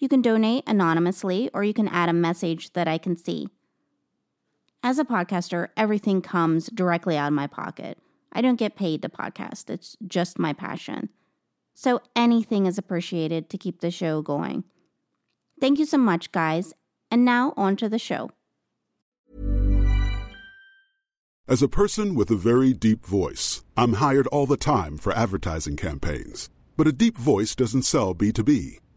You can donate anonymously or you can add a message that I can see. As a podcaster, everything comes directly out of my pocket. I don't get paid to podcast, it's just my passion. So anything is appreciated to keep the show going. Thank you so much, guys. And now on to the show. As a person with a very deep voice, I'm hired all the time for advertising campaigns. But a deep voice doesn't sell B2B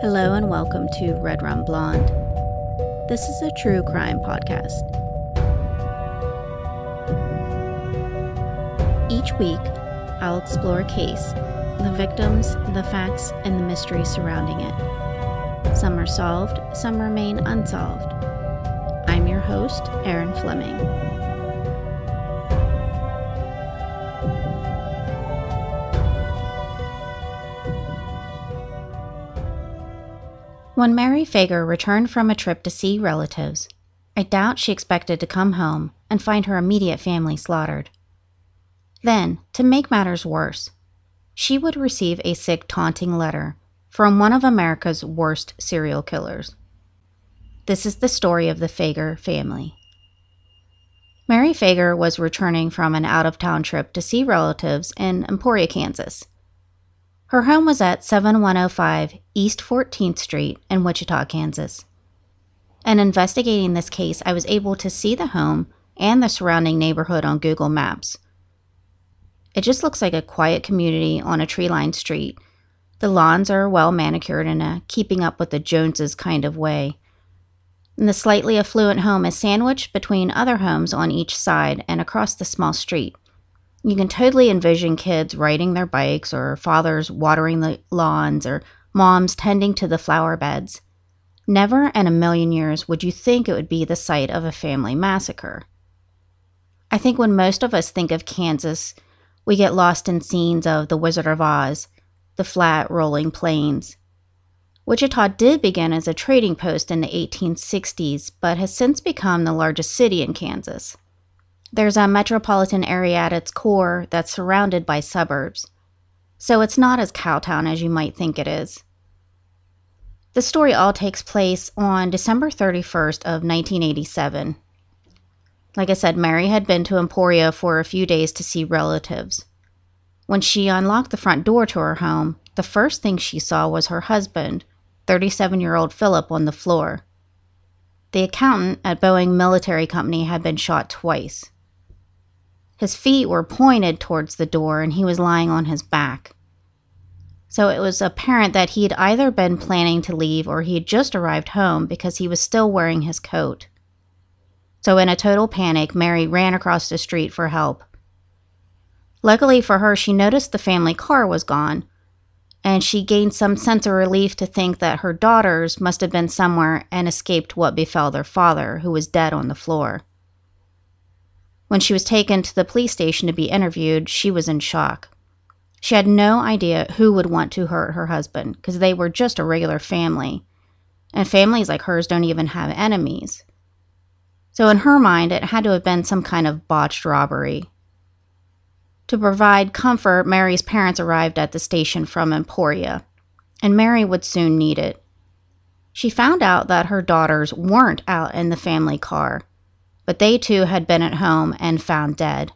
Hello and welcome to Red Rum Blonde. This is a true crime podcast. Each week, I'll explore a case, the victims, the facts, and the mystery surrounding it. Some are solved, some remain unsolved. I'm your host, Erin Fleming. When Mary Fager returned from a trip to see relatives, I doubt she expected to come home and find her immediate family slaughtered. Then, to make matters worse, she would receive a sick, taunting letter from one of America's worst serial killers. This is the story of the Fager family. Mary Fager was returning from an out of town trip to see relatives in Emporia, Kansas. Her home was at 7105 East 14th Street in Wichita, Kansas. In investigating this case, I was able to see the home and the surrounding neighborhood on Google Maps. It just looks like a quiet community on a tree lined street. The lawns are well manicured in a uh, keeping up with the Joneses kind of way. And the slightly affluent home is sandwiched between other homes on each side and across the small street. You can totally envision kids riding their bikes, or fathers watering the lawns, or moms tending to the flower beds. Never in a million years would you think it would be the site of a family massacre. I think when most of us think of Kansas, we get lost in scenes of The Wizard of Oz, the flat, rolling plains. Wichita did begin as a trading post in the 1860s, but has since become the largest city in Kansas. There's a metropolitan area at its core that's surrounded by suburbs, so it's not as cowtown as you might think it is. The story all takes place on December 31st of 1987. Like I said, Mary had been to Emporia for a few days to see relatives. When she unlocked the front door to her home, the first thing she saw was her husband, 37 year old Philip, on the floor. The accountant at Boeing Military Company had been shot twice. His feet were pointed towards the door and he was lying on his back. So it was apparent that he had either been planning to leave or he had just arrived home because he was still wearing his coat. So, in a total panic, Mary ran across the street for help. Luckily for her, she noticed the family car was gone, and she gained some sense of relief to think that her daughters must have been somewhere and escaped what befell their father, who was dead on the floor. When she was taken to the police station to be interviewed, she was in shock. She had no idea who would want to hurt her husband because they were just a regular family. And families like hers don't even have enemies. So, in her mind, it had to have been some kind of botched robbery. To provide comfort, Mary's parents arrived at the station from Emporia, and Mary would soon need it. She found out that her daughters weren't out in the family car, but they too had been at home and found dead.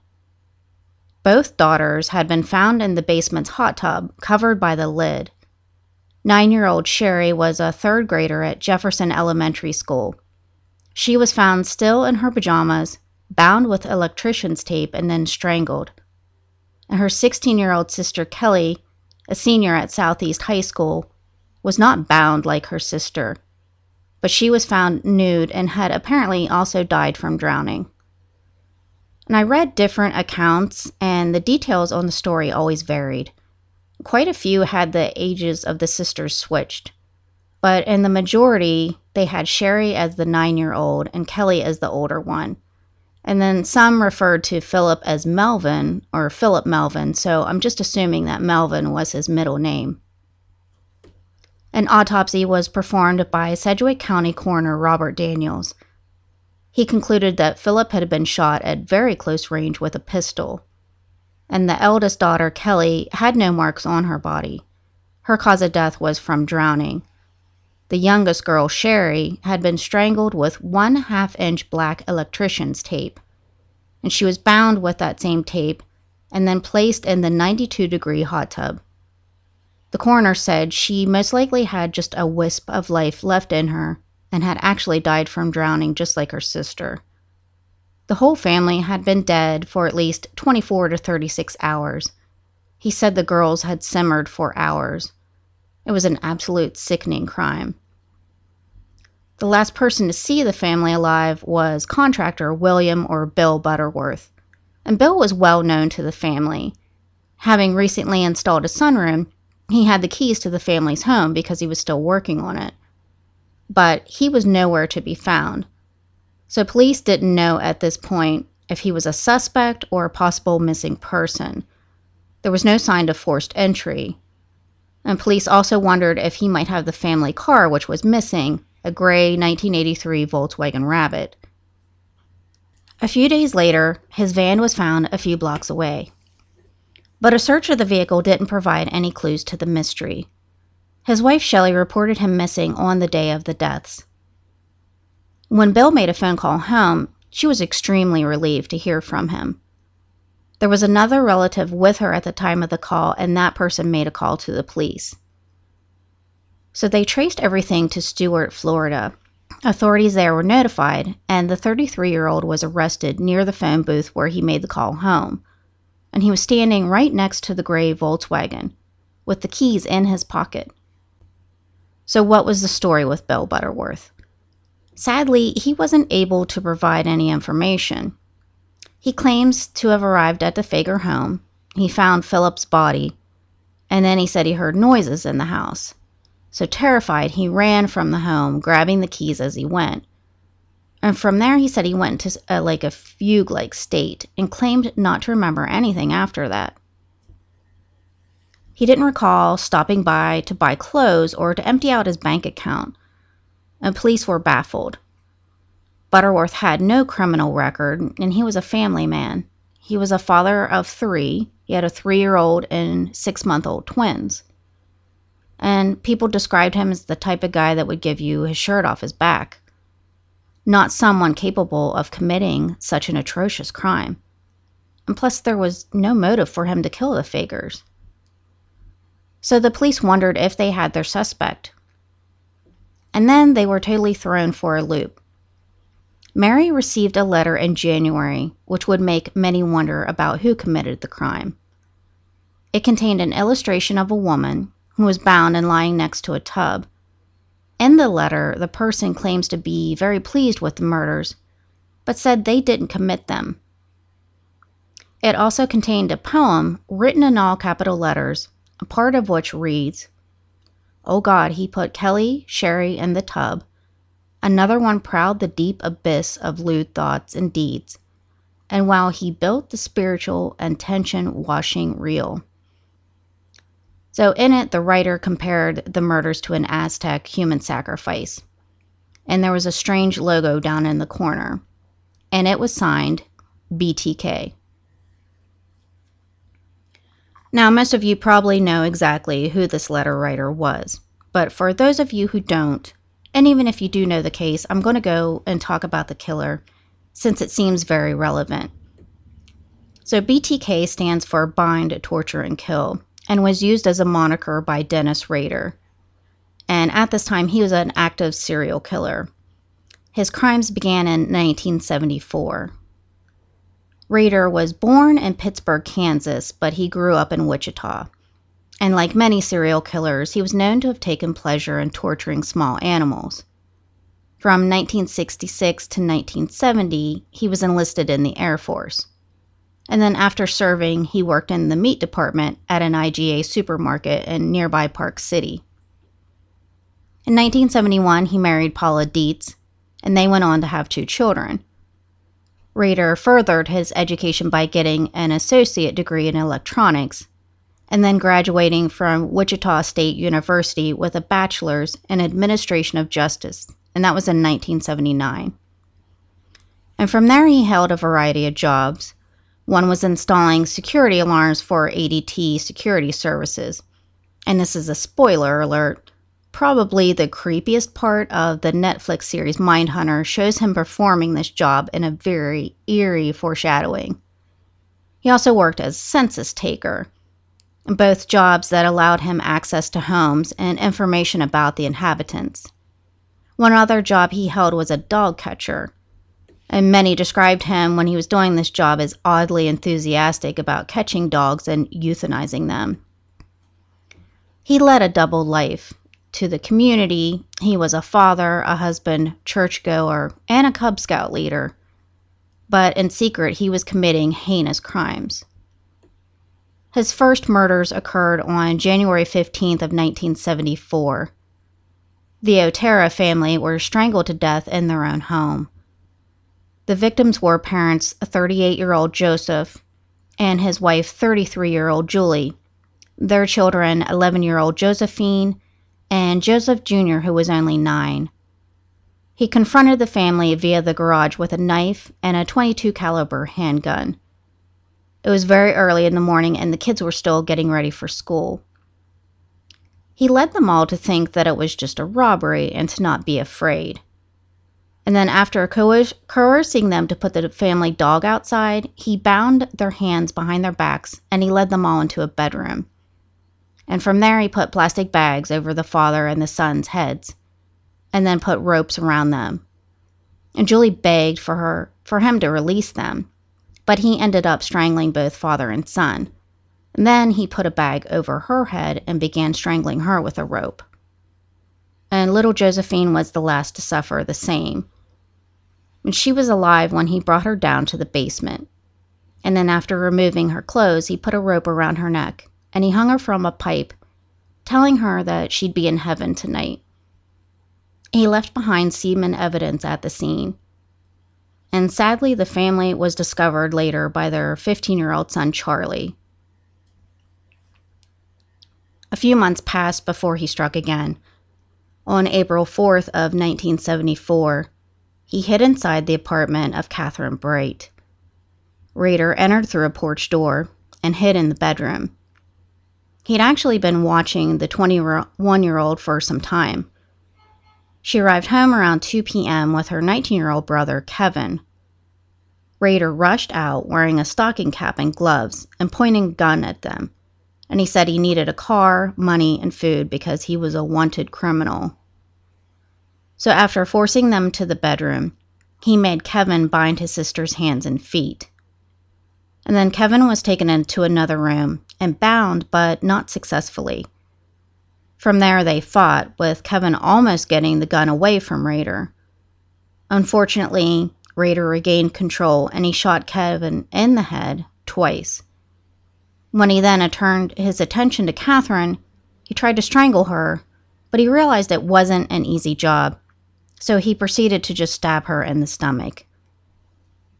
Both daughters had been found in the basement's hot tub, covered by the lid. Nine year old Sherry was a third grader at Jefferson Elementary School. She was found still in her pajamas, bound with electrician's tape, and then strangled and her 16 year old sister Kelly, a senior at Southeast High School, was not bound like her sister, but she was found nude and had apparently also died from drowning. And I read different accounts, and the details on the story always varied. Quite a few had the ages of the sisters switched, but in the majority, they had Sherry as the nine year old and Kelly as the older one. And then some referred to Philip as Melvin or Philip Melvin, so I'm just assuming that Melvin was his middle name. An autopsy was performed by Sedgwick County coroner Robert Daniels. He concluded that Philip had been shot at very close range with a pistol, and the eldest daughter, Kelly, had no marks on her body. Her cause of death was from drowning. The youngest girl, Sherry, had been strangled with one half inch black electrician's tape, and she was bound with that same tape and then placed in the 92 degree hot tub. The coroner said she most likely had just a wisp of life left in her and had actually died from drowning just like her sister. The whole family had been dead for at least 24 to 36 hours. He said the girls had simmered for hours. It was an absolute sickening crime. The last person to see the family alive was contractor William or Bill Butterworth. And Bill was well known to the family. Having recently installed a sunroom, he had the keys to the family's home because he was still working on it. But he was nowhere to be found. So police didn't know at this point if he was a suspect or a possible missing person. There was no sign of forced entry. And police also wondered if he might have the family car, which was missing, a gray 1983 Volkswagen Rabbit. A few days later, his van was found a few blocks away. But a search of the vehicle didn't provide any clues to the mystery. His wife Shelley reported him missing on the day of the deaths. When Bill made a phone call home, she was extremely relieved to hear from him. There was another relative with her at the time of the call, and that person made a call to the police. So they traced everything to Stuart, Florida. Authorities there were notified, and the 33 year old was arrested near the phone booth where he made the call home. And he was standing right next to the gray Volkswagen, with the keys in his pocket. So, what was the story with Bill Butterworth? Sadly, he wasn't able to provide any information. He claims to have arrived at the Fager home. He found Philip's body, and then he said he heard noises in the house. So terrified, he ran from the home, grabbing the keys as he went. And from there, he said he went into a, uh, like a fugue like state and claimed not to remember anything after that. He didn't recall stopping by to buy clothes or to empty out his bank account, and police were baffled. Butterworth had no criminal record, and he was a family man. He was a father of three. He had a three year old and six month old twins and people described him as the type of guy that would give you his shirt off his back. Not someone capable of committing such an atrocious crime. And plus, there was no motive for him to kill the Fagers. So the police wondered if they had their suspect. And then they were totally thrown for a loop. Mary received a letter in January which would make many wonder about who committed the crime. It contained an illustration of a woman who was bound and lying next to a tub. In the letter, the person claims to be very pleased with the murders, but said they didn't commit them. It also contained a poem written in all capital letters, a part of which reads, Oh God, he put Kelly, Sherry in the tub. Another one prowled the deep abyss of lewd thoughts and deeds. And while he built the spiritual and tension washing reel. So, in it, the writer compared the murders to an Aztec human sacrifice. And there was a strange logo down in the corner. And it was signed BTK. Now, most of you probably know exactly who this letter writer was, but for those of you who don't, and even if you do know the case, I'm going to go and talk about the killer since it seems very relevant. So, BTK stands for Bind, Torture, and Kill, and was used as a moniker by Dennis Rader. And at this time, he was an active serial killer. His crimes began in 1974. Rader was born in Pittsburg, Kansas, but he grew up in Wichita. And like many serial killers, he was known to have taken pleasure in torturing small animals. From 1966 to 1970, he was enlisted in the Air Force. And then after serving, he worked in the meat department at an IGA supermarket in nearby Park City. In 1971, he married Paula Dietz, and they went on to have two children. Rader furthered his education by getting an associate degree in electronics and then graduating from Wichita State University with a bachelor's in administration of justice, and that was in 1979. And from there, he held a variety of jobs. One was installing security alarms for ADT security services. And this is a spoiler alert Probably the creepiest part of the Netflix series Mindhunter shows him performing this job in a very eerie foreshadowing. He also worked as census taker, both jobs that allowed him access to homes and information about the inhabitants. One other job he held was a dog catcher, and many described him when he was doing this job as oddly enthusiastic about catching dogs and euthanizing them. He led a double life to the community, he was a father, a husband, churchgoer, and a Cub Scout leader. But in secret, he was committing heinous crimes. His first murders occurred on January 15th of 1974. The Otero family were strangled to death in their own home. The victims were parents 38 year old Joseph and his wife 33 year old Julie, their children 11 year old Josephine and Joseph Jr., who was only nine. He confronted the family via the garage with a knife and a 22 caliber handgun. It was very early in the morning and the kids were still getting ready for school. He led them all to think that it was just a robbery and to not be afraid. And then, after coer- coercing them to put the family dog outside, he bound their hands behind their backs and he led them all into a bedroom and from there he put plastic bags over the father and the son's heads, and then put ropes around them. And Julie begged for her for him to release them, but he ended up strangling both father and son. And then he put a bag over her head and began strangling her with a rope. And little Josephine was the last to suffer the same. And she was alive when he brought her down to the basement. And then, after removing her clothes, he put a rope around her neck and he hung her from a pipe, telling her that she'd be in heaven tonight. He left behind semen evidence at the scene. And sadly, the family was discovered later by their 15 year old son, Charlie. A few months passed before he struck again. On April 4th of 1974, he hid inside the apartment of Catherine Bright. Rader entered through a porch door and hid in the bedroom. He'd actually been watching the 21 year old for some time. She arrived home around 2 p.m. with her 19 year old brother, Kevin. Rader rushed out wearing a stocking cap and gloves and pointing a gun at them. And he said he needed a car, money, and food because he was a wanted criminal. So after forcing them to the bedroom, he made Kevin bind his sister's hands and feet. And then Kevin was taken into another room and bound, but not successfully. From there, they fought, with Kevin almost getting the gun away from Rader. Unfortunately, Rader regained control and he shot Kevin in the head twice. When he then turned his attention to Catherine, he tried to strangle her, but he realized it wasn't an easy job, so he proceeded to just stab her in the stomach.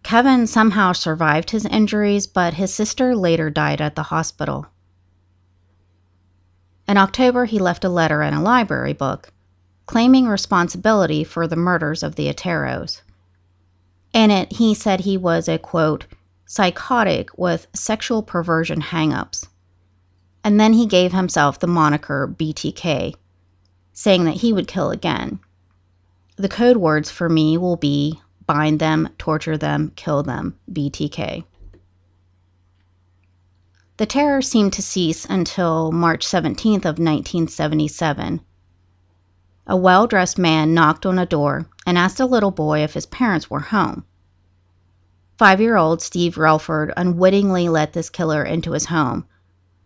Kevin somehow survived his injuries, but his sister later died at the hospital. In October, he left a letter in a library book claiming responsibility for the murders of the Oteros. In it, he said he was a quote, psychotic with sexual perversion hangups. And then he gave himself the moniker BTK, saying that he would kill again. The code words for me will be bind them, torture them, kill them, BTK. The terror seemed to cease until March 17th of 1977. A well-dressed man knocked on a door and asked a little boy if his parents were home. Five-year-old Steve Relford unwittingly let this killer into his home,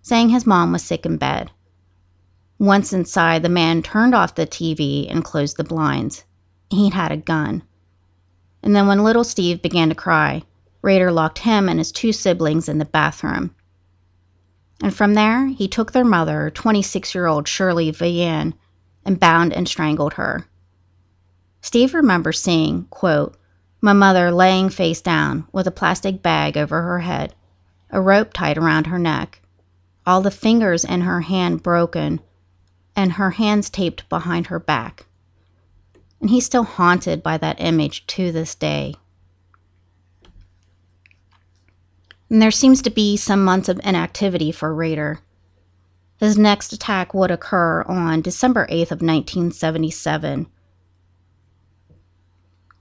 saying his mom was sick in bed. Once inside, the man turned off the TV and closed the blinds. He'd had a gun. And then when little Steve began to cry, Rader locked him and his two siblings in the bathroom. And from there, he took their mother, 26 year old Shirley Vian, and bound and strangled her. Steve remembers seeing, quote, my mother laying face down with a plastic bag over her head, a rope tied around her neck, all the fingers in her hand broken, and her hands taped behind her back. And he's still haunted by that image to this day. and there seems to be some months of inactivity for Rader. His next attack would occur on December 8th of 1977.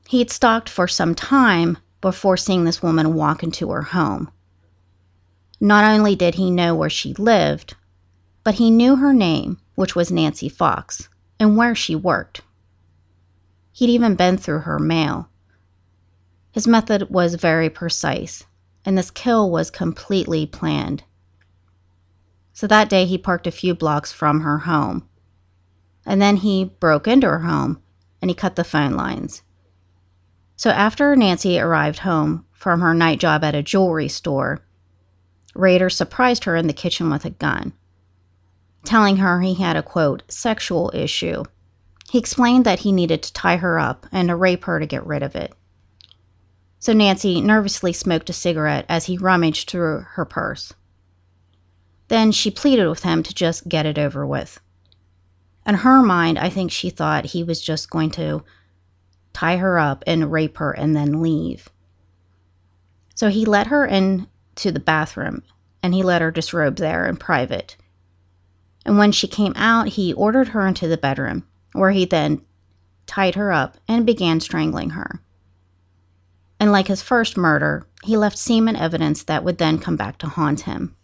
He had stalked for some time before seeing this woman walk into her home. Not only did he know where she lived, but he knew her name, which was Nancy Fox, and where she worked. He'd even been through her mail. His method was very precise and this kill was completely planned. So that day he parked a few blocks from her home. And then he broke into her home and he cut the phone lines. So after Nancy arrived home from her night job at a jewelry store, Rader surprised her in the kitchen with a gun, telling her he had a quote, sexual issue. He explained that he needed to tie her up and to rape her to get rid of it so Nancy nervously smoked a cigarette as he rummaged through her purse. Then she pleaded with him to just get it over with. In her mind, I think she thought he was just going to tie her up and rape her and then leave. So he let her into the bathroom and he let her disrobe there in private. And when she came out, he ordered her into the bedroom, where he then tied her up and began strangling her and like his first murder, he left semen evidence that would then come back to haunt him.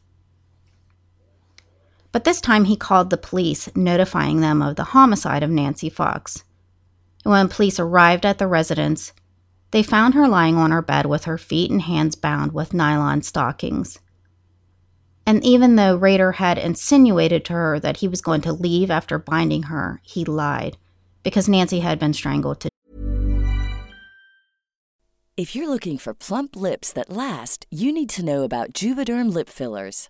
But this time he called the police, notifying them of the homicide of Nancy Fox. When police arrived at the residence, they found her lying on her bed with her feet and hands bound with nylon stockings. And even though Rader had insinuated to her that he was going to leave after binding her, he lied because Nancy had been strangled to if you're looking for plump lips that last, you need to know about Juvederm lip fillers.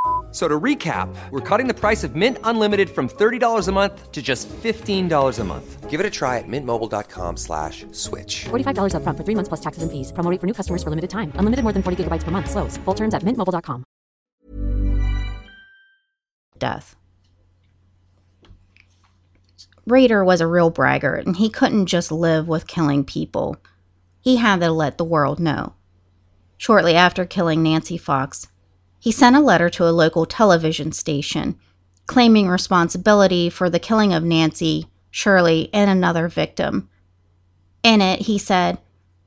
F- So to recap, we're cutting the price of Mint Unlimited from $30 a month to just $15 a month. Give it a try at mintmobile.com slash switch. $45 upfront for three months plus taxes and fees. Promo rate for new customers for limited time. Unlimited more than 40 gigabytes per month. Slows. Full terms at mintmobile.com. death. Rader was a real braggart, and he couldn't just live with killing people. He had to let the world know. Shortly after killing Nancy Fox, he sent a letter to a local television station claiming responsibility for the killing of Nancy, Shirley, and another victim. In it, he said,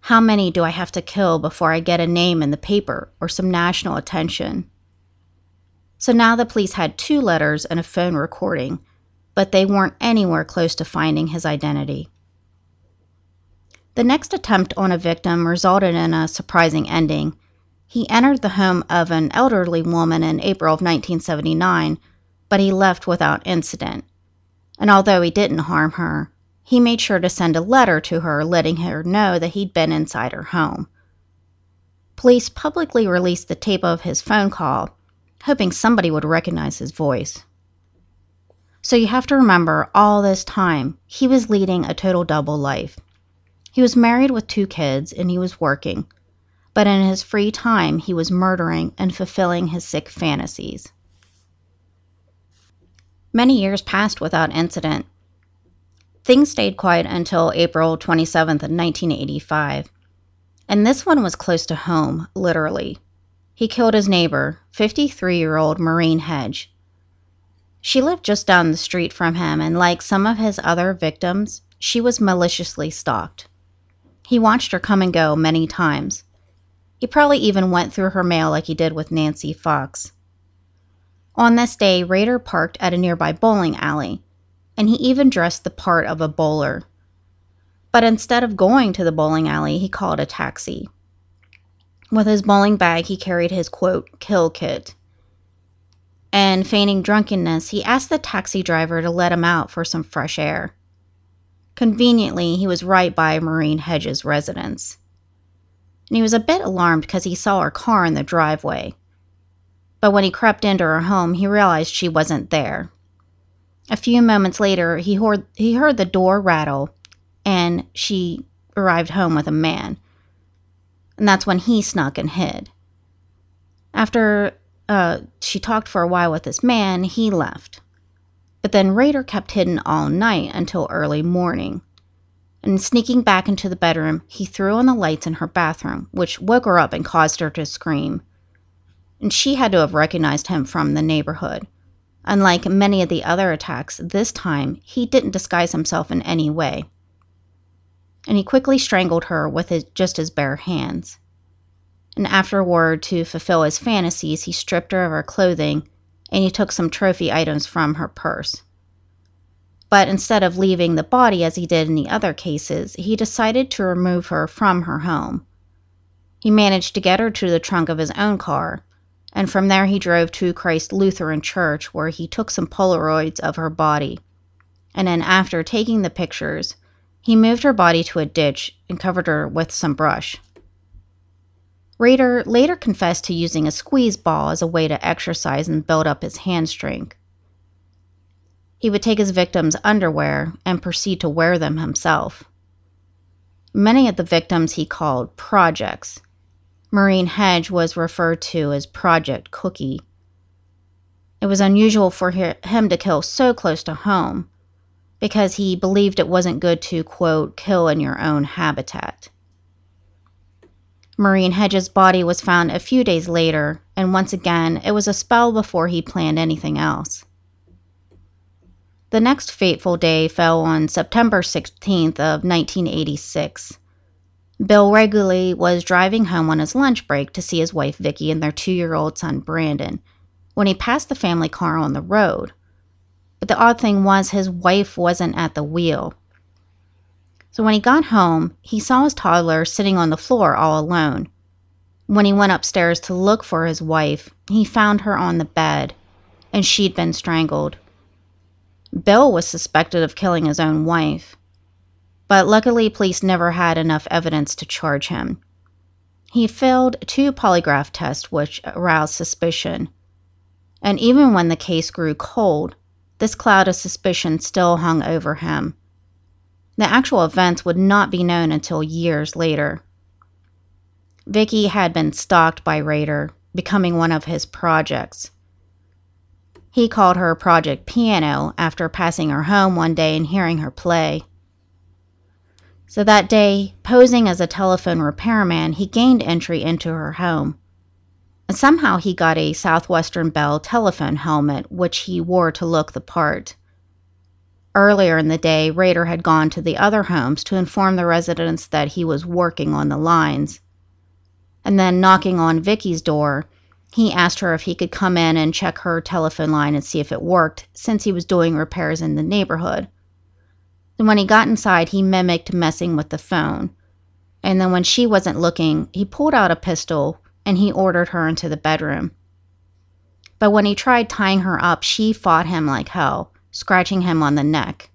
How many do I have to kill before I get a name in the paper or some national attention? So now the police had two letters and a phone recording, but they weren't anywhere close to finding his identity. The next attempt on a victim resulted in a surprising ending. He entered the home of an elderly woman in April of 1979, but he left without incident. And although he didn't harm her, he made sure to send a letter to her letting her know that he'd been inside her home. Police publicly released the tape of his phone call, hoping somebody would recognize his voice. So you have to remember, all this time, he was leading a total double life. He was married with two kids and he was working, but in his free time, he was murdering and fulfilling his sick fantasies. Many years passed without incident. Things stayed quiet until April 27th, 1985. And this one was close to home, literally. He killed his neighbor, 53 year old Maureen Hedge. She lived just down the street from him, and like some of his other victims, she was maliciously stalked. He watched her come and go many times. He probably even went through her mail like he did with Nancy Fox. On this day, Rader parked at a nearby bowling alley, and he even dressed the part of a bowler. But instead of going to the bowling alley, he called a taxi. With his bowling bag, he carried his quote, kill kit. And feigning drunkenness, he asked the taxi driver to let him out for some fresh air. Conveniently, he was right by Maureen Hedges' residence. And he was a bit alarmed because he saw her car in the driveway. But when he crept into her home, he realized she wasn't there. A few moments later, he heard, he heard the door rattle, and she arrived home with a man. And that's when he snuck and hid. After uh, she talked for a while with this man, he left. But then Rader kept hidden all night until early morning. And sneaking back into the bedroom, he threw on the lights in her bathroom, which woke her up and caused her to scream. And she had to have recognized him from the neighborhood. Unlike many of the other attacks, this time he didn't disguise himself in any way. And he quickly strangled her with his, just his bare hands. And afterward, to fulfill his fantasies, he stripped her of her clothing and he took some trophy items from her purse. But instead of leaving the body as he did in the other cases, he decided to remove her from her home. He managed to get her to the trunk of his own car, and from there he drove to Christ Lutheran Church where he took some Polaroids of her body. And then, after taking the pictures, he moved her body to a ditch and covered her with some brush. Rader later confessed to using a squeeze ball as a way to exercise and build up his hand strength. He would take his victims' underwear and proceed to wear them himself. Many of the victims he called projects. Maureen Hedge was referred to as Project Cookie. It was unusual for him to kill so close to home because he believed it wasn't good to, quote, kill in your own habitat. Maureen Hedges' body was found a few days later, and once again, it was a spell before he planned anything else. The next fateful day fell on September 16th of 1986. Bill regularly was driving home on his lunch break to see his wife Vicky and their 2-year-old son Brandon when he passed the family car on the road. But the odd thing was his wife wasn't at the wheel. So when he got home, he saw his toddler sitting on the floor all alone. When he went upstairs to look for his wife, he found her on the bed, and she'd been strangled. Bill was suspected of killing his own wife, but luckily, police never had enough evidence to charge him. He failed two polygraph tests, which aroused suspicion. And even when the case grew cold, this cloud of suspicion still hung over him. The actual events would not be known until years later. Vicky had been stalked by Rader, becoming one of his projects. He called her Project Piano after passing her home one day and hearing her play. So that day, posing as a telephone repairman, he gained entry into her home. Somehow he got a Southwestern Bell telephone helmet, which he wore to look the part. Earlier in the day, Rader had gone to the other homes to inform the residents that he was working on the lines. And then, knocking on Vicky's door, he asked her if he could come in and check her telephone line and see if it worked, since he was doing repairs in the neighborhood. Then, when he got inside, he mimicked messing with the phone. And then, when she wasn't looking, he pulled out a pistol and he ordered her into the bedroom. But when he tried tying her up, she fought him like hell scratching him on the neck.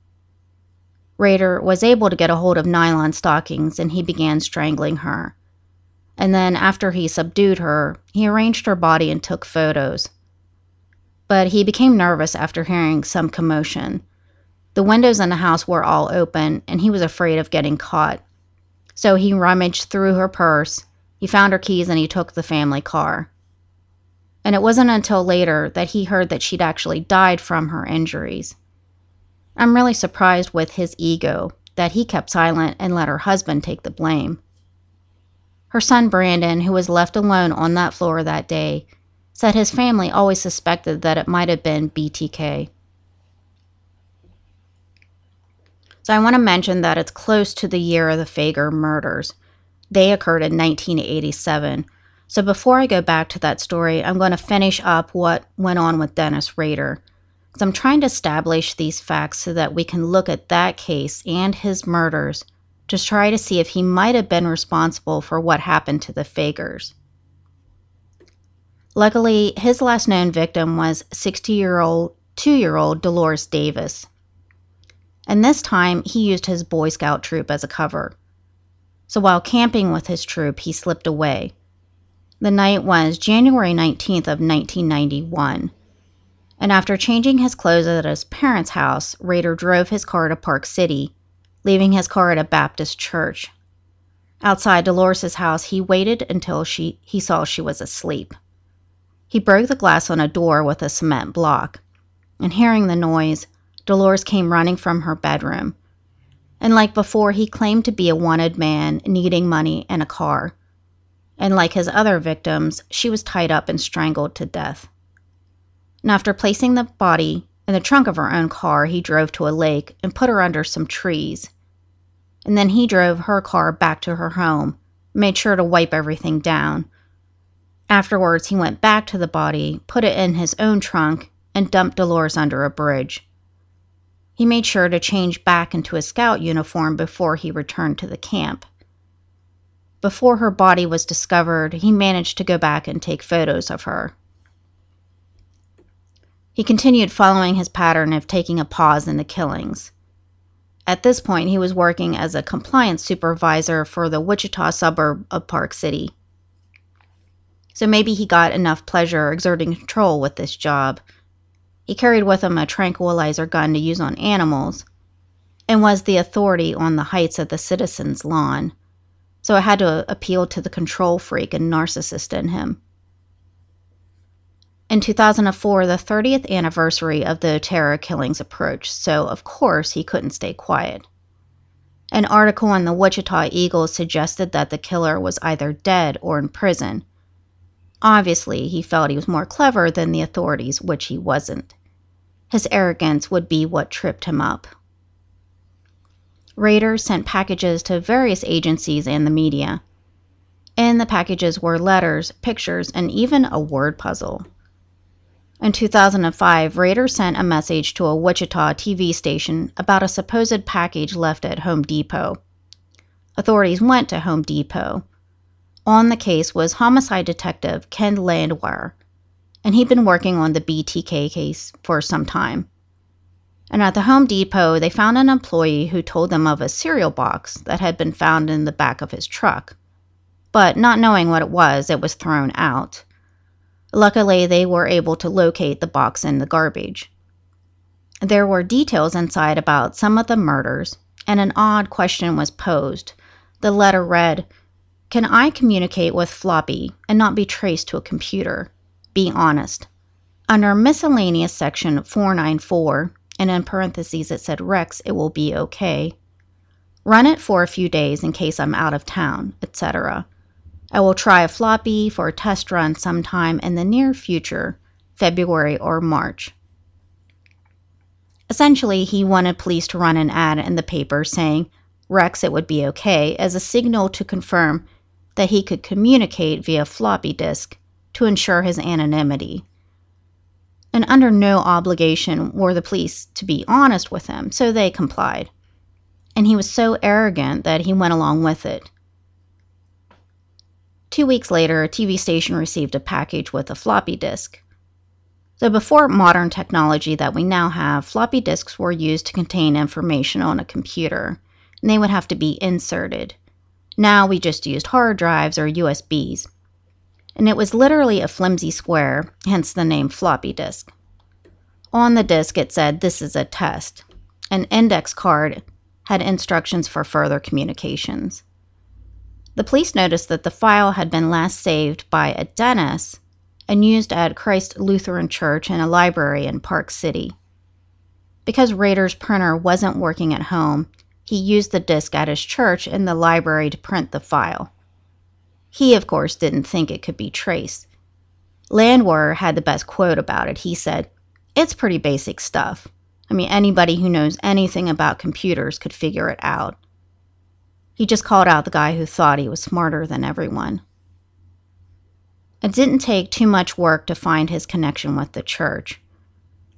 Rader was able to get a hold of nylon stockings and he began strangling her. And then, after he subdued her, he arranged her body and took photos. But he became nervous after hearing some commotion. The windows in the house were all open, and he was afraid of getting caught. So he rummaged through her purse, he found her keys, and he took the family car and it wasn't until later that he heard that she'd actually died from her injuries. I'm really surprised with his ego that he kept silent and let her husband take the blame. Her son Brandon, who was left alone on that floor that day, said his family always suspected that it might have been BTK. So I want to mention that it's close to the year of the Fager murders. They occurred in 1987 so before I go back to that story, I'm going to finish up what went on with Dennis Rader. Because I'm trying to establish these facts so that we can look at that case and his murders to try to see if he might have been responsible for what happened to the Fagers. Luckily, his last known victim was 60 year old, two year old Dolores Davis. And this time, he used his Boy Scout troop as a cover. So while camping with his troop, he slipped away. The night was January 19th of 1991. And after changing his clothes at his parents' house, Rader drove his car to Park City, leaving his car at a Baptist church. Outside Dolores' house, he waited until she, he saw she was asleep. He broke the glass on a door with a cement block, and hearing the noise, Dolores came running from her bedroom. And like before, he claimed to be a wanted man needing money and a car and like his other victims, she was tied up and strangled to death. And after placing the body in the trunk of her own car, he drove to a lake and put her under some trees. And then he drove her car back to her home, made sure to wipe everything down. Afterwards, he went back to the body, put it in his own trunk, and dumped Dolores under a bridge. He made sure to change back into his scout uniform before he returned to the camp. Before her body was discovered, he managed to go back and take photos of her. He continued following his pattern of taking a pause in the killings. At this point, he was working as a compliance supervisor for the Wichita suburb of Park City. So maybe he got enough pleasure exerting control with this job. He carried with him a tranquilizer gun to use on animals and was the authority on the heights of the citizens' lawn so I had to appeal to the control freak and narcissist in him. In 2004, the 30th anniversary of the terror killings approached, so of course he couldn't stay quiet. An article in the Wichita Eagle suggested that the killer was either dead or in prison. Obviously, he felt he was more clever than the authorities, which he wasn't. His arrogance would be what tripped him up. Rader sent packages to various agencies and the media. In the packages were letters, pictures, and even a word puzzle. In 2005, Rader sent a message to a Wichita TV station about a supposed package left at Home Depot. Authorities went to Home Depot. on the case was homicide detective Ken Landwehr, and he'd been working on the BTK case for some time. And at the Home Depot, they found an employee who told them of a cereal box that had been found in the back of his truck. But not knowing what it was, it was thrown out. Luckily, they were able to locate the box in the garbage. There were details inside about some of the murders, and an odd question was posed. The letter read, Can I communicate with Floppy and not be traced to a computer? Be honest. Under miscellaneous section 494, and in parentheses it said Rex, it will be okay. Run it for a few days in case I'm out of town, etc. I will try a floppy for a test run sometime in the near future, February or March. Essentially, he wanted police to run an ad in the paper saying Rex it would be okay as a signal to confirm that he could communicate via floppy disk to ensure his anonymity. And under no obligation were the police to be honest with him, so they complied. And he was so arrogant that he went along with it. Two weeks later, a TV station received a package with a floppy disk. So, before modern technology that we now have, floppy disks were used to contain information on a computer, and they would have to be inserted. Now we just used hard drives or USBs. And it was literally a flimsy square, hence the name floppy disk. On the disk, it said, This is a test. An index card had instructions for further communications. The police noticed that the file had been last saved by a Dennis and used at Christ Lutheran Church and a library in Park City. Because Rader's printer wasn't working at home, he used the disk at his church in the library to print the file. He, of course, didn't think it could be traced. Landwehr had the best quote about it. He said, It's pretty basic stuff. I mean, anybody who knows anything about computers could figure it out. He just called out the guy who thought he was smarter than everyone. It didn't take too much work to find his connection with the church.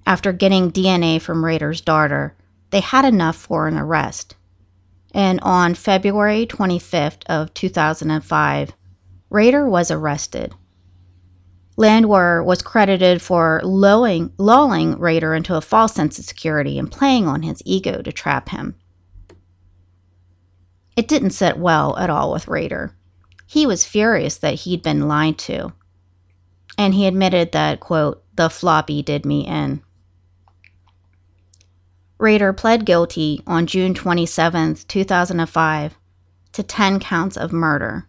After getting DNA from Rader's daughter, they had enough for an arrest. And on February 25th of 2005, Rader was arrested. Landwehr was credited for lulling, lulling into a false sense of security and playing on his ego to trap him. It didn't sit well at all with Rader. He was furious that he'd been lied to. And he admitted that, quote, the floppy did me in. Rader pled guilty on June 27, 2005, to 10 counts of murder.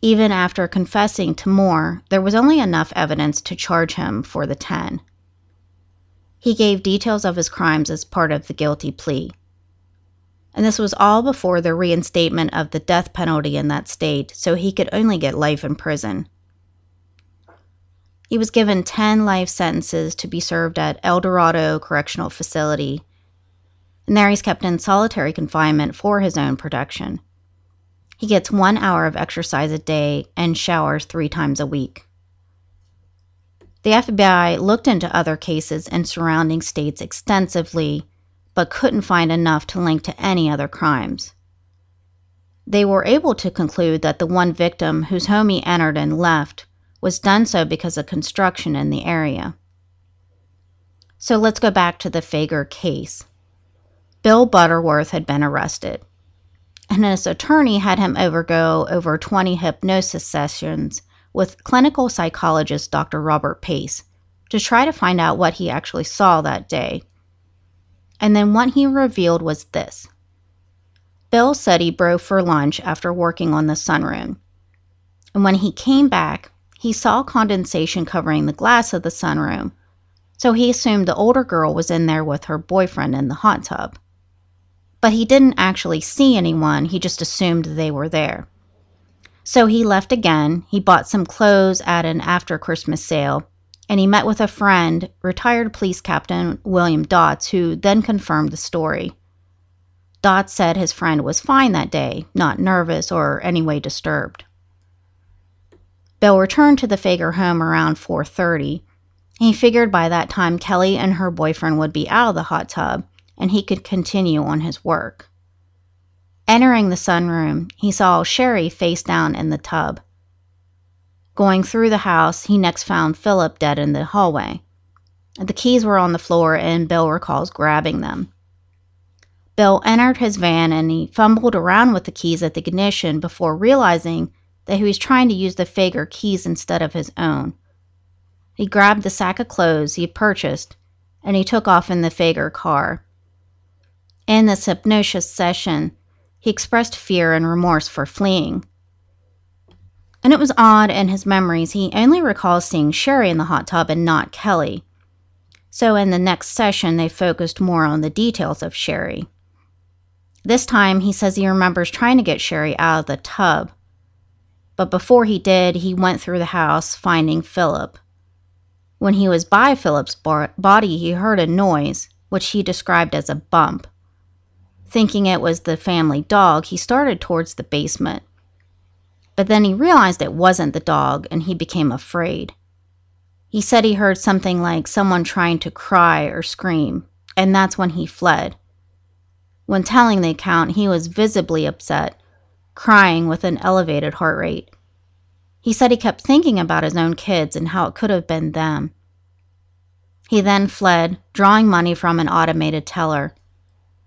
Even after confessing to more, there was only enough evidence to charge him for the 10. He gave details of his crimes as part of the guilty plea and this was all before the reinstatement of the death penalty in that state, so he could only get life in prison. He was given 10 life sentences to be served at El Dorado Correctional Facility, and there he's kept in solitary confinement for his own protection. He gets one hour of exercise a day and showers three times a week. The FBI looked into other cases in surrounding states extensively but couldn't find enough to link to any other crimes. They were able to conclude that the one victim whose home he entered and left was done so because of construction in the area. So let's go back to the Fager case. Bill Butterworth had been arrested, and his attorney had him overgo over 20 hypnosis sessions with clinical psychologist Dr. Robert Pace to try to find out what he actually saw that day and then what he revealed was this Bill said he broke for lunch after working on the sunroom. And when he came back, he saw condensation covering the glass of the sunroom, so he assumed the older girl was in there with her boyfriend in the hot tub. But he didn't actually see anyone, he just assumed they were there. So he left again. He bought some clothes at an after Christmas sale and he met with a friend, retired police captain William Dotz, who then confirmed the story. Dotz said his friend was fine that day, not nervous or any way disturbed. Bill returned to the Fager home around 4:30. He figured by that time Kelly and her boyfriend would be out of the hot tub and he could continue on his work. Entering the sunroom, he saw Sherry face down in the tub. Going through the house, he next found Philip dead in the hallway. The keys were on the floor, and Bill recalls grabbing them. Bill entered his van and he fumbled around with the keys at the ignition before realizing that he was trying to use the Fager keys instead of his own. He grabbed the sack of clothes he had purchased and he took off in the Fager car. In this hypnosis session, he expressed fear and remorse for fleeing. And it was odd in his memories, he only recalls seeing Sherry in the hot tub and not Kelly. So in the next session, they focused more on the details of Sherry. This time, he says he remembers trying to get Sherry out of the tub. But before he did, he went through the house finding Philip. When he was by Philip's body, he heard a noise, which he described as a bump. Thinking it was the family dog, he started towards the basement. But then he realized it wasn't the dog and he became afraid. He said he heard something like someone trying to cry or scream, and that's when he fled. When telling the account, he was visibly upset, crying with an elevated heart rate. He said he kept thinking about his own kids and how it could have been them. He then fled, drawing money from an automated teller.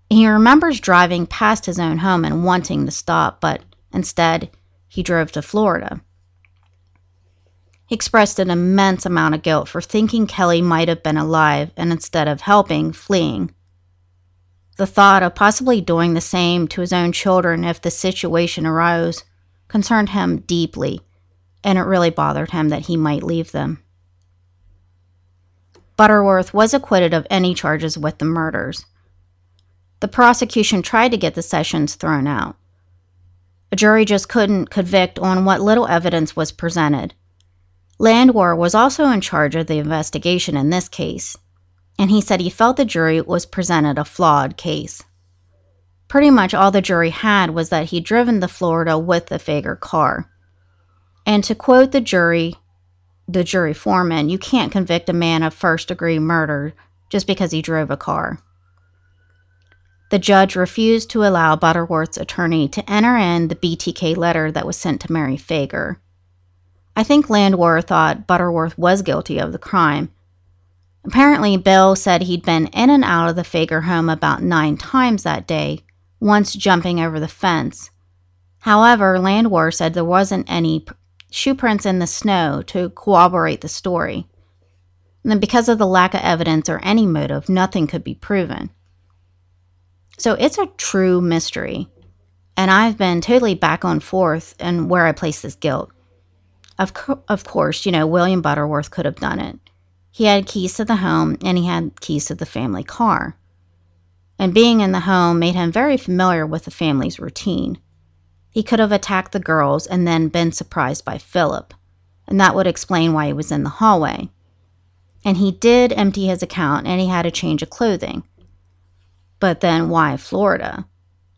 He remembers driving past his own home and wanting to stop, but instead, he drove to Florida. He expressed an immense amount of guilt for thinking Kelly might have been alive and instead of helping, fleeing. The thought of possibly doing the same to his own children if the situation arose concerned him deeply, and it really bothered him that he might leave them. Butterworth was acquitted of any charges with the murders. The prosecution tried to get the sessions thrown out. A jury just couldn't convict on what little evidence was presented. Landwehr was also in charge of the investigation in this case, and he said he felt the jury was presented a flawed case. Pretty much all the jury had was that he'd driven to Florida with the Fager car. And to quote the jury, the jury foreman, you can't convict a man of first degree murder just because he drove a car. The judge refused to allow Butterworth's attorney to enter in the BTK letter that was sent to Mary Fager. I think Landwehr thought Butterworth was guilty of the crime Apparently, Bill said he'd been in and out of the Fager home about nine times that day, once jumping over the fence. However, Landwehr said there wasn't any shoe prints in the snow to corroborate the story. And because of the lack of evidence or any motive, nothing could be proven. So it's a true mystery. And I've been totally back and forth in where I place this guilt. Of, co- of course, you know, William Butterworth could have done it. He had keys to the home and he had keys to the family car. And being in the home made him very familiar with the family's routine. He could have attacked the girls and then been surprised by Philip, and that would explain why he was in the hallway. And he did empty his account and he had a change of clothing. But then why Florida?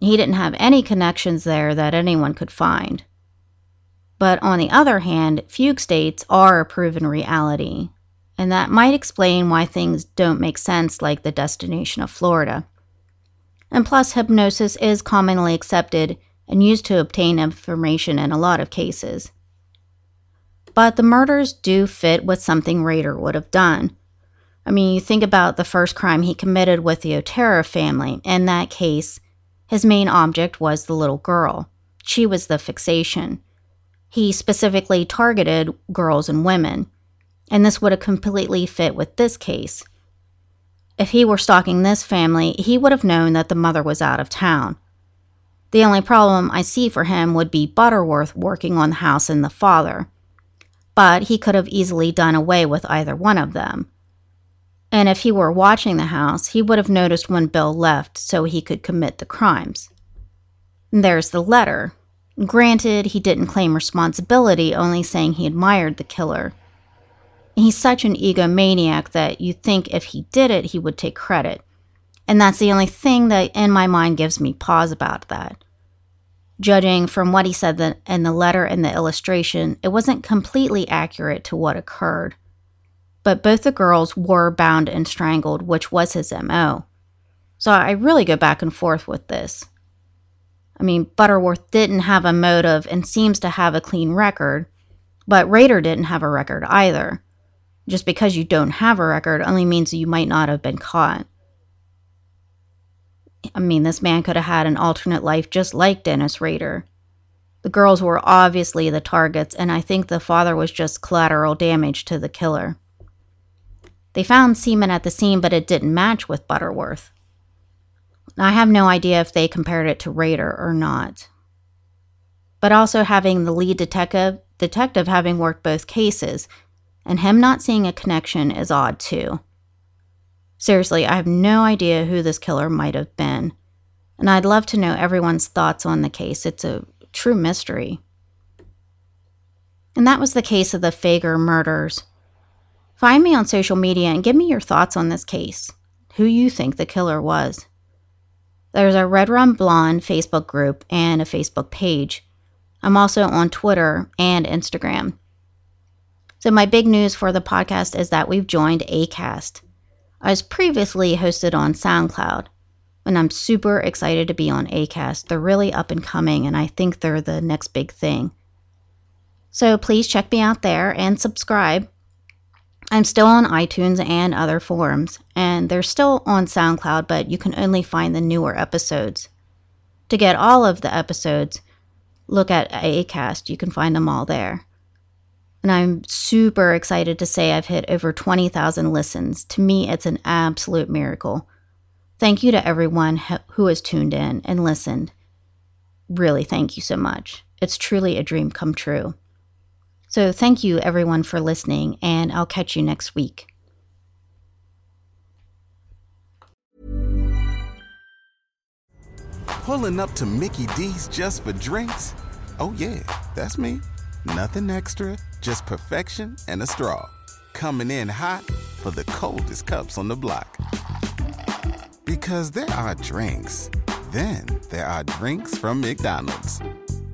He didn't have any connections there that anyone could find. But on the other hand, fugue states are a proven reality, and that might explain why things don't make sense, like the destination of Florida. And plus, hypnosis is commonly accepted and used to obtain information in a lot of cases. But the murders do fit with something Rader would have done. I mean, you think about the first crime he committed with the Otero family. In that case, his main object was the little girl. She was the fixation. He specifically targeted girls and women and this would have completely fit with this case. If he were stalking this family, he would have known that the mother was out of town. The only problem I see for him would be Butterworth working on the house and the father. But he could have easily done away with either one of them. And if he were watching the house, he would have noticed when Bill left so he could commit the crimes. there's the letter. Granted, he didn't claim responsibility, only saying he admired the killer. He's such an egomaniac that you think if he did it, he would take credit. And that's the only thing that in my mind gives me pause about that. Judging from what he said in the letter and the illustration, it wasn't completely accurate to what occurred. But both the girls were bound and strangled, which was his MO. So I really go back and forth with this. I mean, Butterworth didn't have a motive and seems to have a clean record, but Rader didn't have a record either. Just because you don't have a record only means you might not have been caught. I mean, this man could have had an alternate life just like Dennis Rader. The girls were obviously the targets, and I think the father was just collateral damage to the killer. They found semen at the scene, but it didn't match with Butterworth. I have no idea if they compared it to Rader or not. But also having the lead detective detective having worked both cases and him not seeing a connection is odd too. Seriously, I have no idea who this killer might have been. And I'd love to know everyone's thoughts on the case. It's a true mystery. And that was the case of the Fager murders. Find me on social media and give me your thoughts on this case. Who you think the killer was. There's a Red Rum Blonde Facebook group and a Facebook page. I'm also on Twitter and Instagram. So, my big news for the podcast is that we've joined ACAST. I was previously hosted on SoundCloud, and I'm super excited to be on ACAST. They're really up and coming, and I think they're the next big thing. So, please check me out there and subscribe. I'm still on iTunes and other forums, and they're still on SoundCloud, but you can only find the newer episodes. To get all of the episodes, look at ACAST. You can find them all there. And I'm super excited to say I've hit over 20,000 listens. To me, it's an absolute miracle. Thank you to everyone who has tuned in and listened. Really, thank you so much. It's truly a dream come true. So thank you everyone for listening, and I'll catch you next week. Pulling up to Mickey D's just for drinks? Oh, yeah, that's me. Nothing extra, just perfection and a straw. Coming in hot for the coldest cups on the block. Because there are drinks, then there are drinks from McDonald's.